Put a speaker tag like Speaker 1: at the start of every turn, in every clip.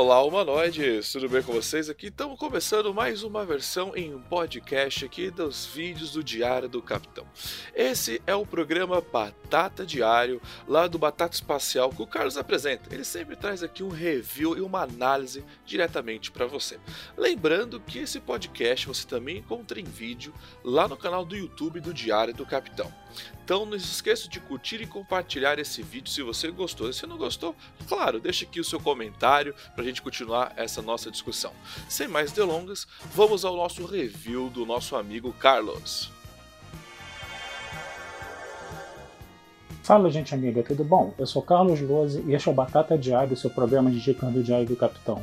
Speaker 1: Olá, humanoides! Tudo bem com vocês? Aqui estamos começando mais uma versão em podcast aqui dos vídeos do Diário do Capitão. Esse é o programa Batata Diário, lá do Batata Espacial, que o Carlos apresenta. Ele sempre traz aqui um review e uma análise diretamente para você. Lembrando que esse podcast você também encontra em vídeo lá no canal do YouTube do Diário do Capitão. Então não se esqueça de curtir e compartilhar esse vídeo se você gostou. Se não gostou, claro, deixe aqui o seu comentário gente continuar essa nossa discussão. Sem mais delongas, vamos ao nosso review do nosso amigo Carlos.
Speaker 2: Fala, gente amiga, tudo bom? Eu sou Carlos Lose e este é o Batata Diário, seu programa de dica do Diário do Capitão.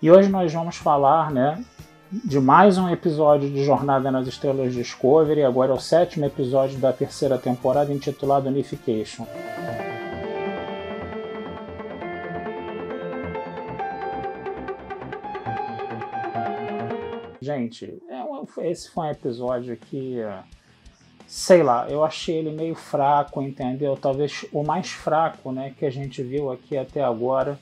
Speaker 2: E hoje nós vamos falar, né, de mais um episódio de Jornada nas Estrelas Discovery. Agora é o sétimo episódio da terceira temporada, intitulado Unification. Gente, é esse foi um episódio que, sei lá, eu achei ele meio fraco, entendeu? Talvez o mais fraco, né, que a gente viu aqui até agora,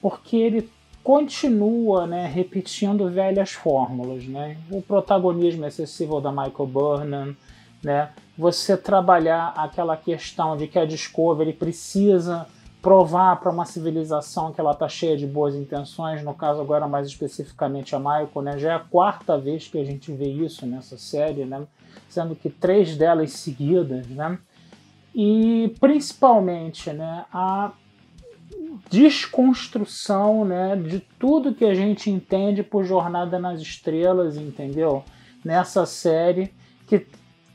Speaker 2: porque ele continua né, repetindo velhas fórmulas. Né? O protagonismo excessivo da Michael Burnham, né? você trabalhar aquela questão de que a Discovery precisa provar para uma civilização que ela está cheia de boas intenções, no caso agora mais especificamente a Michael, né? já é a quarta vez que a gente vê isso nessa série, né? sendo que três delas seguidas, né? e principalmente né, a desconstrução né, de tudo que a gente entende por Jornada nas Estrelas, entendeu? Nessa série que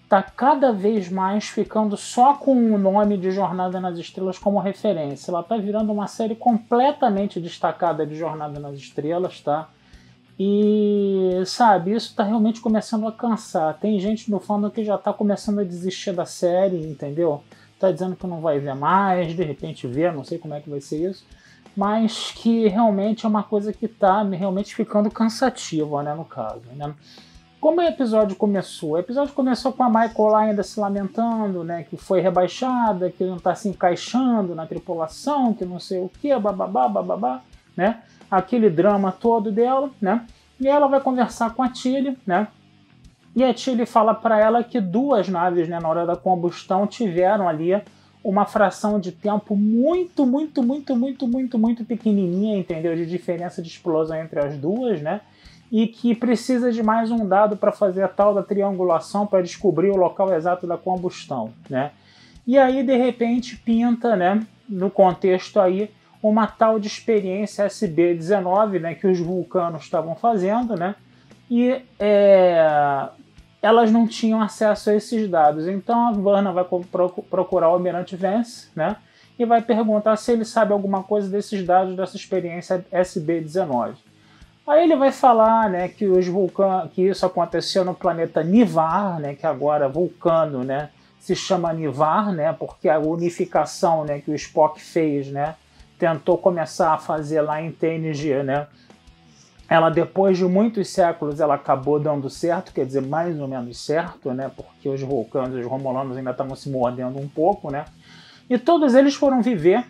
Speaker 2: está cada vez mais ficando só com o nome de Jornada nas Estrelas como referência. Ela está virando uma série completamente destacada de Jornada nas Estrelas, tá? E sabe, isso está realmente começando a cansar. Tem gente no fandom que já está começando a desistir da série, entendeu? Tá dizendo que não vai ver mais, de repente vê, não sei como é que vai ser isso, mas que realmente é uma coisa que tá realmente ficando cansativa, né, no caso, né? Como o episódio começou? O episódio começou com a Michael ainda se lamentando, né, que foi rebaixada, que não tá se encaixando na tripulação, que não sei o que, bababá, bababá, né? Aquele drama todo dela, né? E ela vai conversar com a Tilly, né? E a Tilly fala para ela que duas naves, né, na hora da combustão, tiveram ali uma fração de tempo muito, muito, muito, muito, muito, muito pequenininha, entendeu? De diferença de explosão entre as duas, né? E que precisa de mais um dado para fazer a tal da triangulação para descobrir o local exato da combustão, né? E aí, de repente, pinta, né, no contexto aí, uma tal de experiência SB-19, né, que os vulcanos estavam fazendo, né? E é, elas não tinham acesso a esses dados. Então a Vanna vai procurar o Almirante Vance, né? E vai perguntar se ele sabe alguma coisa desses dados dessa experiência SB-19. Aí ele vai falar, né, que os vulcan... que isso aconteceu no planeta Nivar, né, que agora vulcano, né, se chama Nivar, né, porque a unificação, né, que o Spock fez, né, tentou começar a fazer lá em TNG, né, ela depois de muitos séculos ela acabou dando certo, quer dizer, mais ou menos certo, né? Porque os vulcanos, os romulanos ainda estavam se mordendo um pouco, né? E todos eles foram viver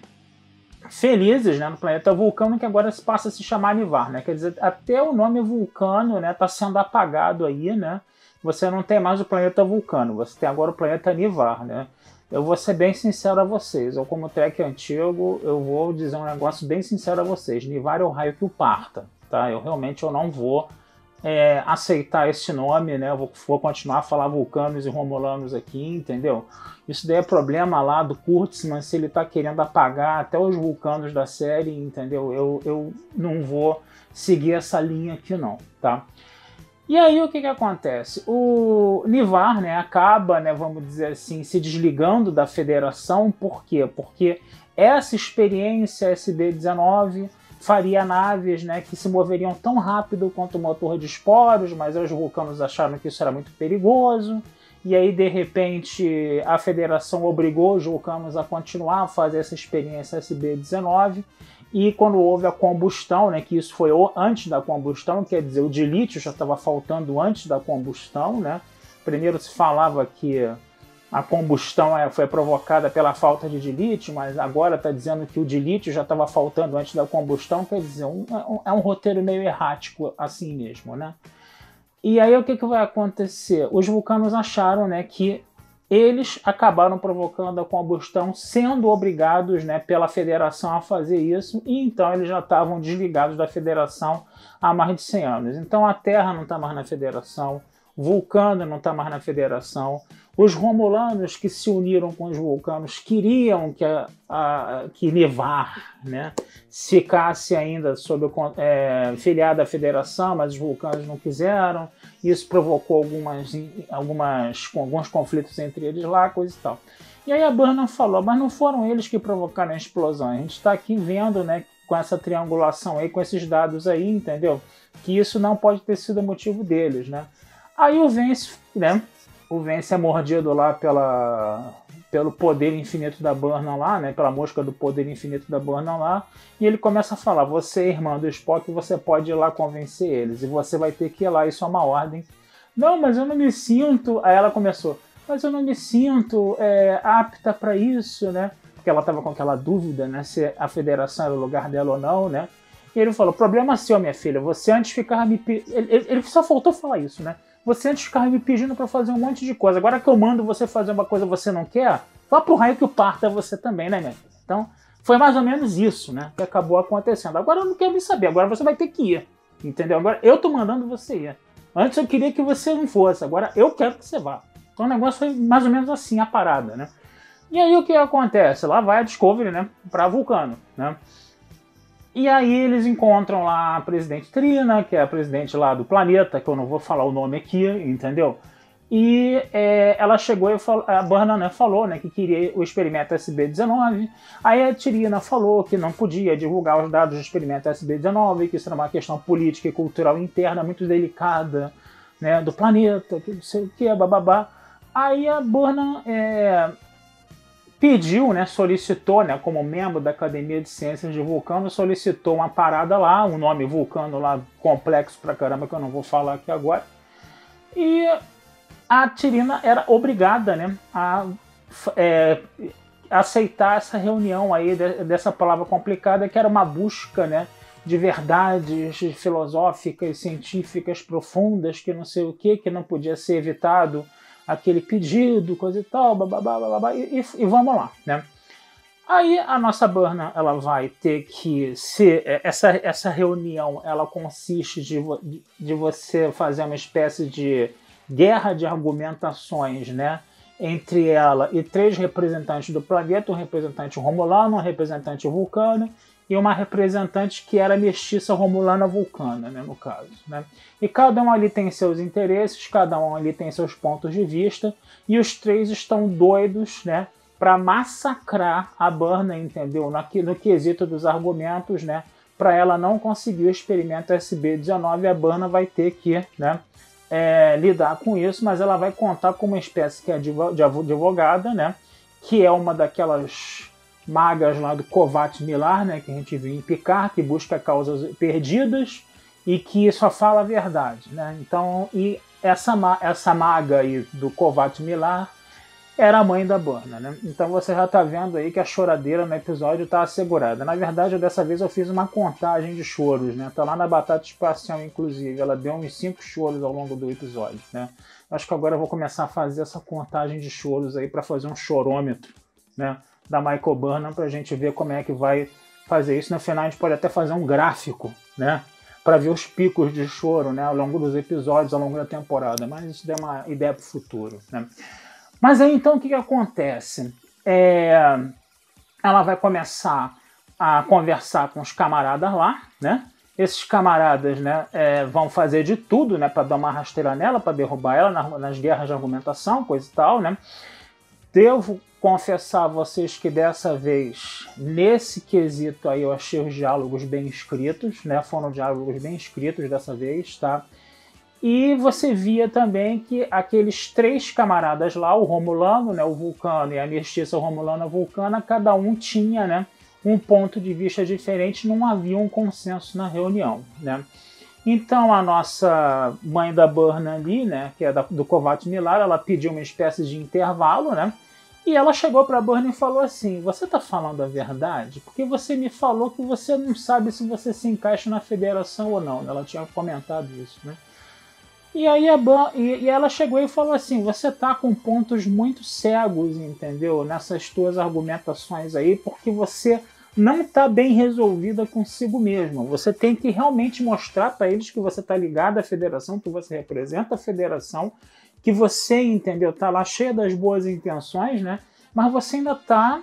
Speaker 2: felizes, né, no planeta Vulcano, que agora passa a se chamar Nivar, né? Quer dizer, até o nome Vulcano, né, tá sendo apagado aí, né? Você não tem mais o planeta Vulcano, você tem agora o planeta Nivar, né? Eu vou ser bem sincero a vocês, eu como trek antigo, eu vou dizer um negócio bem sincero a vocês. Nivar é o raio que o parta tá? Eu realmente eu não vou é, aceitar esse nome, né? Vou, vou, continuar a falar vulcanos e romulanos aqui, entendeu? Isso daí é problema lá do Kurtzman, se ele tá querendo apagar até os vulcanos da série, entendeu? Eu, eu não vou seguir essa linha aqui não, tá? E aí o que, que acontece? O Nivar né, acaba, né, vamos dizer assim, se desligando da federação, por quê? Porque essa experiência SB-19 faria naves né, que se moveriam tão rápido quanto o motor de esporos, mas os vulcanos acharam que isso era muito perigoso. e aí de repente a federação obrigou os vulcanos a continuar a fazer essa experiência SB19 e quando houve a combustão, né, que isso foi antes da combustão, quer dizer, o dilítio já estava faltando antes da combustão, né? Primeiro se falava que a combustão é, foi provocada pela falta de dilítio, mas agora está dizendo que o dilítio já estava faltando antes da combustão, quer dizer, um, um, é um roteiro meio errático assim mesmo, né? E aí o que, que vai acontecer? Os vulcanos acharam né, que eles acabaram provocando a combustão, sendo obrigados né, pela federação a fazer isso, e então eles já estavam desligados da federação há mais de 100 anos. Então a Terra não está mais na federação, Vulcano não está mais na federação, os romulanos que se uniram com os vulcanos queriam que, a, a que Nevar né, ficasse ainda sob é, filiado à federação, mas os vulcanos não quiseram. Isso provocou algumas, algumas, alguns conflitos entre eles lá, coisa e tal. E aí a Burnham falou, mas não foram eles que provocaram a explosão. A gente está aqui vendo, né, com essa triangulação aí, com esses dados aí, entendeu? Que isso não pode ter sido motivo deles, né? Aí o Vence, né, o Vence é mordido lá pela, pelo poder infinito da Burnham lá, né? Pela mosca do poder infinito da Burnham lá. E ele começa a falar: Você é irmã do Spock, você pode ir lá convencer eles. E você vai ter que ir lá, isso é uma ordem. Não, mas eu não me sinto. Aí ela começou: Mas eu não me sinto é, apta para isso, né? Porque ela estava com aquela dúvida, né? Se a federação era o lugar dela ou não, né? E ele falou: Problema seu, minha filha. Você antes ficava me. Ele, ele, ele só faltou falar isso, né? Você antes ficava me pedindo para fazer um monte de coisa. Agora que eu mando você fazer uma coisa que você não quer, vá pro raio que o parta você também, né, minha? Então, foi mais ou menos isso, né? Que acabou acontecendo. Agora eu não quero me saber, agora você vai ter que ir. Entendeu? Agora eu tô mandando você ir. Antes eu queria que você não fosse, agora eu quero que você vá. Então o negócio foi mais ou menos assim a parada, né? E aí o que acontece? Lá vai a Discovery, né? Pra Vulcano, né? E aí eles encontram lá a presidente Trina, que é a presidente lá do planeta, que eu não vou falar o nome aqui, entendeu? E é, ela chegou e falou, a Burnham né, falou né, que queria o experimento SB19. Aí a Trina falou que não podia divulgar os dados do experimento SB19, que isso era uma questão política e cultural interna muito delicada né, do planeta, que não sei o que, bababá. Aí a Burnham é, pediu, né, solicitou, né, como membro da Academia de Ciências de Vulcano, solicitou uma parada lá, um nome Vulcano lá complexo pra caramba que eu não vou falar aqui agora. E a Tirina era obrigada, né, a é, aceitar essa reunião aí dessa palavra complicada que era uma busca, né, de verdades filosóficas, científicas profundas, que não sei o que, que não podia ser evitado aquele pedido, coisa e tal, bababá, bababá, e, e, vamos lá, né? Aí a nossa Burna ela vai ter que ser é, essa, essa reunião ela consiste de, de você fazer uma espécie de guerra de argumentações, né? Entre ela e três representantes do planeta, um representante romulano, um representante vulcano e uma representante que era mestiça romulana vulcana, né, no caso. Né? E cada um ali tem seus interesses, cada um ali tem seus pontos de vista, e os três estão doidos né, para massacrar a Burna, entendeu? No, no quesito dos argumentos, né? Para ela não conseguir o experimento SB19, a Burna vai ter que né, é, lidar com isso, mas ela vai contar com uma espécie que é de advogada, né? Que é uma daquelas magas lá do Kovat Milar, né, que a gente viu em Picard, que busca causas perdidas e que só fala a verdade. Né? Então, e essa, essa maga aí do Kovat Milar era a mãe da Burna. Né? Então você já está vendo aí que a choradeira no episódio está assegurada. Na verdade, dessa vez eu fiz uma contagem de choros. Né? Tá lá na Batata Espacial, inclusive. Ela deu uns cinco choros ao longo do episódio. Né? Acho que agora eu vou começar a fazer essa contagem de choros aí para fazer um chorômetro. Né? Da Michael Burnham para a gente ver como é que vai fazer isso. No final a gente pode até fazer um gráfico, né? Para ver os picos de choro né, ao longo dos episódios, ao longo da temporada. Mas isso é uma ideia para o futuro. Né? Mas aí então o que, que acontece? É, ela vai começar a conversar com os camaradas lá, né? Esses camaradas né, é, vão fazer de tudo né, para dar uma rasteira nela, para derrubar ela nas, guerras de argumentação, coisa e tal. Né? Devo confessar a vocês que dessa vez, nesse quesito aí, eu achei os diálogos bem escritos, né? Foram diálogos bem escritos dessa vez, tá? E você via também que aqueles três camaradas lá, o Romulano, né, o Vulcano e a mestiça Romulana Vulcana, cada um tinha né, um ponto de vista diferente, não havia um consenso na reunião. Né? Então a nossa mãe da Burna ali, né, que é da, do Kovat Milar, ela pediu uma espécie de intervalo, né? E ela chegou para a Burna e falou assim: Você está falando a verdade? Porque você me falou que você não sabe se você se encaixa na federação ou não. Ela tinha comentado isso, né? E aí a e, e, ela chegou e falou assim: Você tá com pontos muito cegos, entendeu? Nessas tuas argumentações aí, porque você não está bem resolvida consigo mesma. Você tem que realmente mostrar para eles que você está ligado à federação, que você representa a federação, que você, entendeu, está lá cheia das boas intenções, né? Mas você ainda está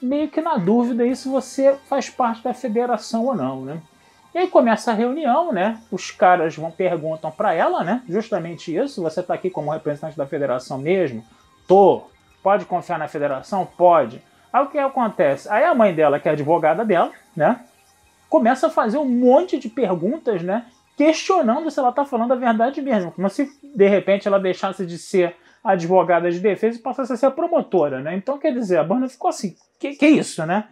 Speaker 2: meio que na dúvida aí se você faz parte da federação ou não, né? E aí começa a reunião, né? Os caras vão perguntam para ela, né? Justamente isso. Você está aqui como representante da federação mesmo? Tô. Pode confiar na federação? Pode. Aí o que acontece? Aí a mãe dela, que é advogada dela, né? Começa a fazer um monte de perguntas, né? Questionando se ela está falando a verdade mesmo. Como se, de repente, ela deixasse de ser advogada de defesa e passasse a ser promotora, né? Então, quer dizer, a banda ficou assim. Que, que isso, né?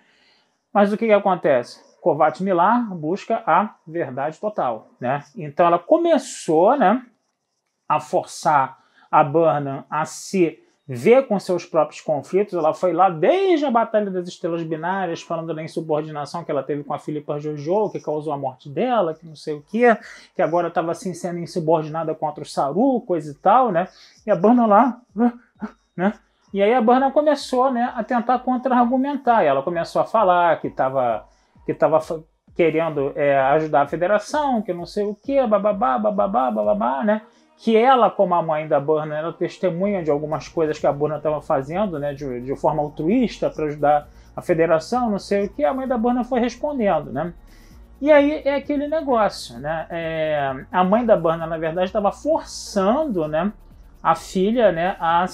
Speaker 2: Mas o que, que acontece? Kovat Milar busca a verdade total, né? Então ela começou, né, a forçar a Burnham a se ver com seus próprios conflitos. Ela foi lá desde a Batalha das Estrelas Binárias, falando da insubordinação que ela teve com a Filipa Jojo, que causou a morte dela, que não sei o que, que agora estava assim sendo insubordinada contra o Saru, coisa e tal, né? E a Burna lá, né? E aí a Burna começou, né, a tentar contra-argumentar. Ela começou a falar que estava que estava querendo é, ajudar a federação, que não sei o que, bababá, bababá, bababá, né? Que ela, como a mãe da Burna, era testemunha de algumas coisas que a Burna estava fazendo, né, de, de forma altruísta para ajudar a federação, não sei o que, a mãe da Burna foi respondendo, né? E aí é aquele negócio, né? É, a mãe da Burna, na verdade, estava forçando, né, a filha, né, a,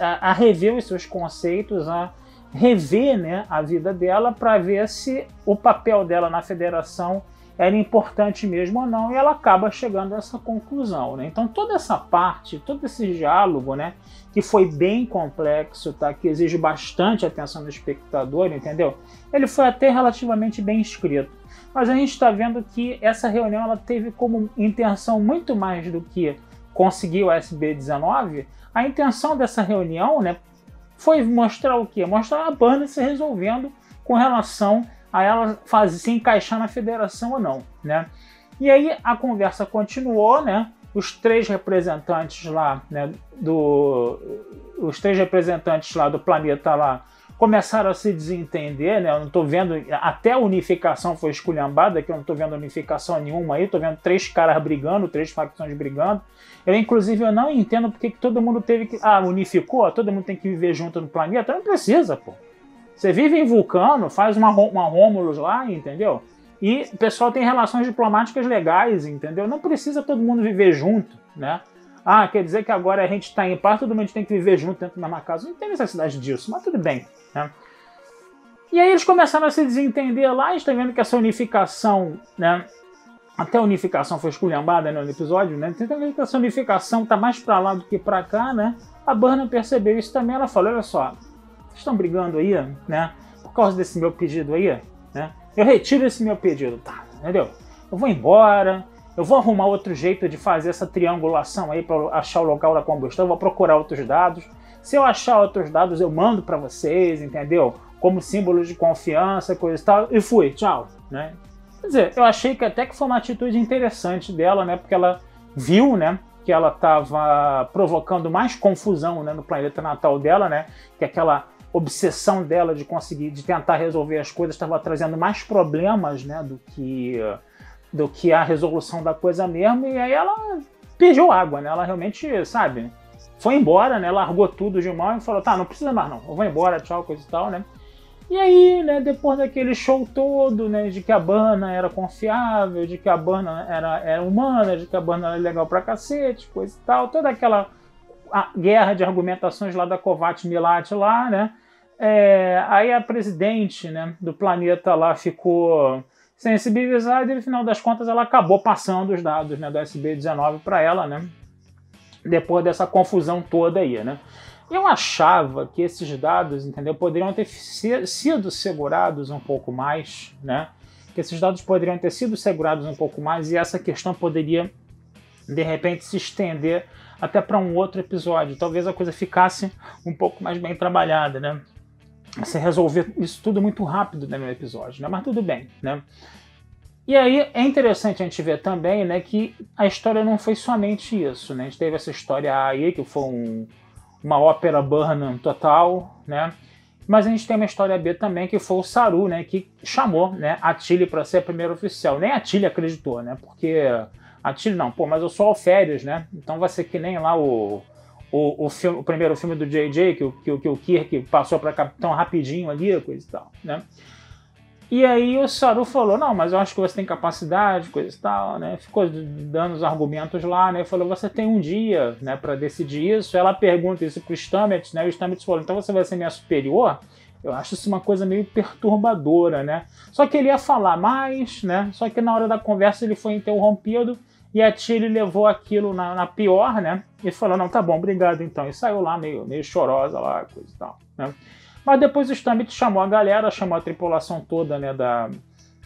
Speaker 2: a, a rever os seus conceitos, a rever, né, a vida dela para ver se o papel dela na federação era importante mesmo ou não, e ela acaba chegando a essa conclusão. Né? Então toda essa parte, todo esse diálogo, né, que foi bem complexo, tá, que exige bastante atenção do espectador, entendeu? Ele foi até relativamente bem escrito. Mas a gente está vendo que essa reunião ela teve como intenção muito mais do que conseguir o SB19. A intenção dessa reunião, né, foi mostrar o quê? Mostrar a banda se resolvendo com relação a ela fazer, se encaixar na federação ou não, né? E aí a conversa continuou, né? Os três representantes lá, né, do os três representantes lá do planeta lá começaram a se desentender, né? Eu não estou vendo até a unificação foi esculhambada, que eu não estou vendo unificação nenhuma aí, estou vendo três caras brigando, três facções brigando. Eu inclusive eu não entendo porque que todo mundo teve que ah, unificou, todo mundo tem que viver junto no planeta, não precisa, pô. Você vive em Vulcano, faz uma, uma Rômulus lá, entendeu? E o pessoal tem relações diplomáticas legais, entendeu? Não precisa todo mundo viver junto, né? Ah, quer dizer que agora a gente está em paz, todo mundo tem que viver junto dentro da mesma casa. Não tem necessidade disso, mas tudo bem. Né? E aí eles começaram a se desentender lá, está vendo que essa unificação, né? Até a unificação foi esculhambada né, no episódio, né? Então, vendo que essa unificação tá mais para lá do que para cá, né? A Burna percebeu isso também, ela falou, olha só, estão brigando aí, né? Por causa desse meu pedido aí, né? Eu retiro esse meu pedido, tá? Entendeu? Eu vou embora, eu vou arrumar outro jeito de fazer essa triangulação aí para achar o local da combustão, eu vou procurar outros dados. Se eu achar outros dados, eu mando para vocês, entendeu? Como símbolo de confiança, coisa e tal. E fui, tchau, né? Quer dizer, eu achei que até que foi uma atitude interessante dela, né? Porque ela viu, né? Que ela estava provocando mais confusão né, no planeta natal dela, né? Que aquela obsessão dela de conseguir, de tentar resolver as coisas, estava trazendo mais problemas, né, do que do que a resolução da coisa mesmo. E aí ela pediu água, né? Ela realmente, sabe, foi embora, né? Largou tudo de mão e falou: "Tá, não precisa mais não. Eu vou embora, tchau, coisa e tal, né?" E aí, né, depois daquele show todo, né, de que a Bana era confiável, de que a Bana era, era humana, de que a Bana era legal pra cacete, coisa e tal, toda aquela guerra de argumentações lá da Kovat Milat lá, né? É, aí a presidente né, do planeta lá ficou sensibilizada e no final das contas ela acabou passando os dados né, do SB19 para ela, né? Depois dessa confusão toda aí, né? Eu achava que esses dados, entendeu, poderiam ter sido segurados um pouco mais, né? Que esses dados poderiam ter sido segurados um pouco mais e essa questão poderia de repente se estender até para um outro episódio. Talvez a coisa ficasse um pouco mais bem trabalhada, né? Você resolver isso tudo muito rápido né, no episódio, né? Mas tudo bem, né? E aí é interessante a gente ver também, né, que a história não foi somente isso, né? A gente teve essa história aí que foi um, uma ópera Burnham total, né? Mas a gente tem uma história B também que foi o Saru, né, que chamou, né, a Tilly para ser a primeira oficial. Nem a Tilly acreditou, né? Porque a Tilly não, pô, mas eu sou alferes, né? Então vai ser que nem lá o, o, o, filme, o primeiro filme do JJ, que, que, que o Kirk passou para capitão rapidinho ali, coisa e tal, né? E aí o Saru falou, não, mas eu acho que você tem capacidade, coisa e tal, né? Ficou dando os argumentos lá, né? Falou, você tem um dia, né, para decidir isso. Ela pergunta isso pro Stamets, né? O Stamets falou, então você vai ser minha superior? Eu acho isso uma coisa meio perturbadora, né? Só que ele ia falar mais, né? Só que na hora da conversa ele foi interrompido e a Tilly levou aquilo na, na, pior, né? E falou, não, tá bom, obrigado então. E saiu lá meio, meio chorosa lá, coisa e tal, né? Mas depois o Stamets chamou a galera, chamou a tripulação toda, né, da,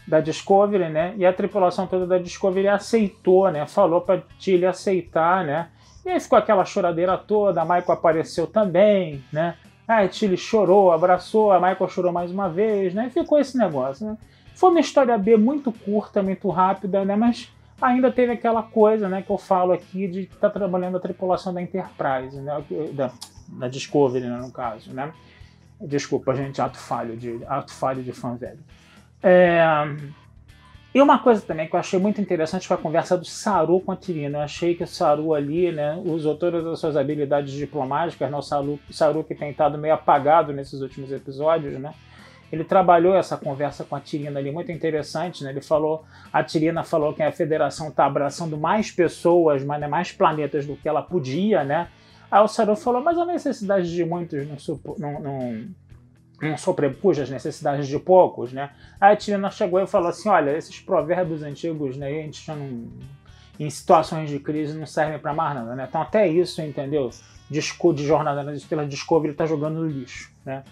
Speaker 2: da Discovery, né? E a tripulação toda da Discovery aceitou, né? Falou pra Tilly aceitar, né? E aí ficou aquela choradeira toda, a Michael apareceu também, né? a Tilly chorou, abraçou, a Michael chorou mais uma vez, né? E ficou esse negócio, né? Foi uma história B muito curta, muito rápida, né? Mas ainda teve aquela coisa né, que eu falo aqui de estar tá trabalhando a tripulação da Enterprise, né, da, da Discovery, né, no caso. Né? Desculpa, gente, ato falho de, ato falho de fã velho. É, e uma coisa também que eu achei muito interessante foi a conversa do Saru com a Tirina. Eu achei que o Saru ali né, usou todas as suas habilidades diplomáticas, né, o Saru, Saru que tem estado meio apagado nesses últimos episódios, né? Ele trabalhou essa conversa com a Tirina ali, muito interessante, né? Ele falou, a Tirina falou que a federação está abraçando mais pessoas, mas, né, mais planetas do que ela podia, né? Aí o Saru falou, mas a necessidade de muitos não, não, não, não sobrepuja as necessidades de poucos, né? Aí a Tirina chegou e falou assim, olha, esses provérbios antigos, né? A gente já não, em situações de crise não servem para mais nada, né? Então até isso, entendeu? De, de Jornada nas Estrelas Discovery está jogando no lixo, né?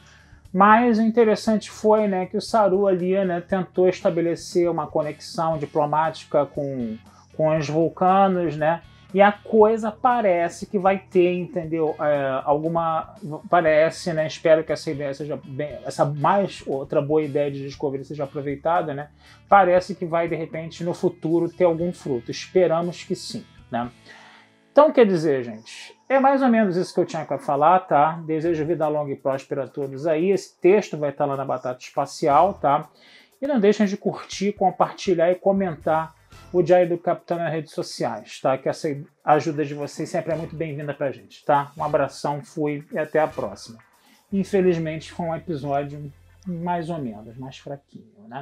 Speaker 2: Mas o interessante foi né, que o Saru ali né, tentou estabelecer uma conexão diplomática com, com os vulcanos, né? E a coisa parece que vai ter, entendeu? É, alguma. Parece, né? Espero que essa ideia seja bem. Essa mais outra boa ideia de Discovery seja aproveitada, né? Parece que vai, de repente, no futuro ter algum fruto. Esperamos que sim, né? Então, quer dizer, gente, é mais ou menos isso que eu tinha para falar, tá? Desejo vida longa e próspera a todos aí. Esse texto vai estar lá na Batata Espacial, tá? E não deixem de curtir, compartilhar e comentar o Diário do Capitão nas redes sociais, tá? Que essa ajuda de vocês sempre é muito bem-vinda pra gente, tá? Um abração, fui e até a próxima. Infelizmente foi um episódio mais ou menos, mais fraquinho, né?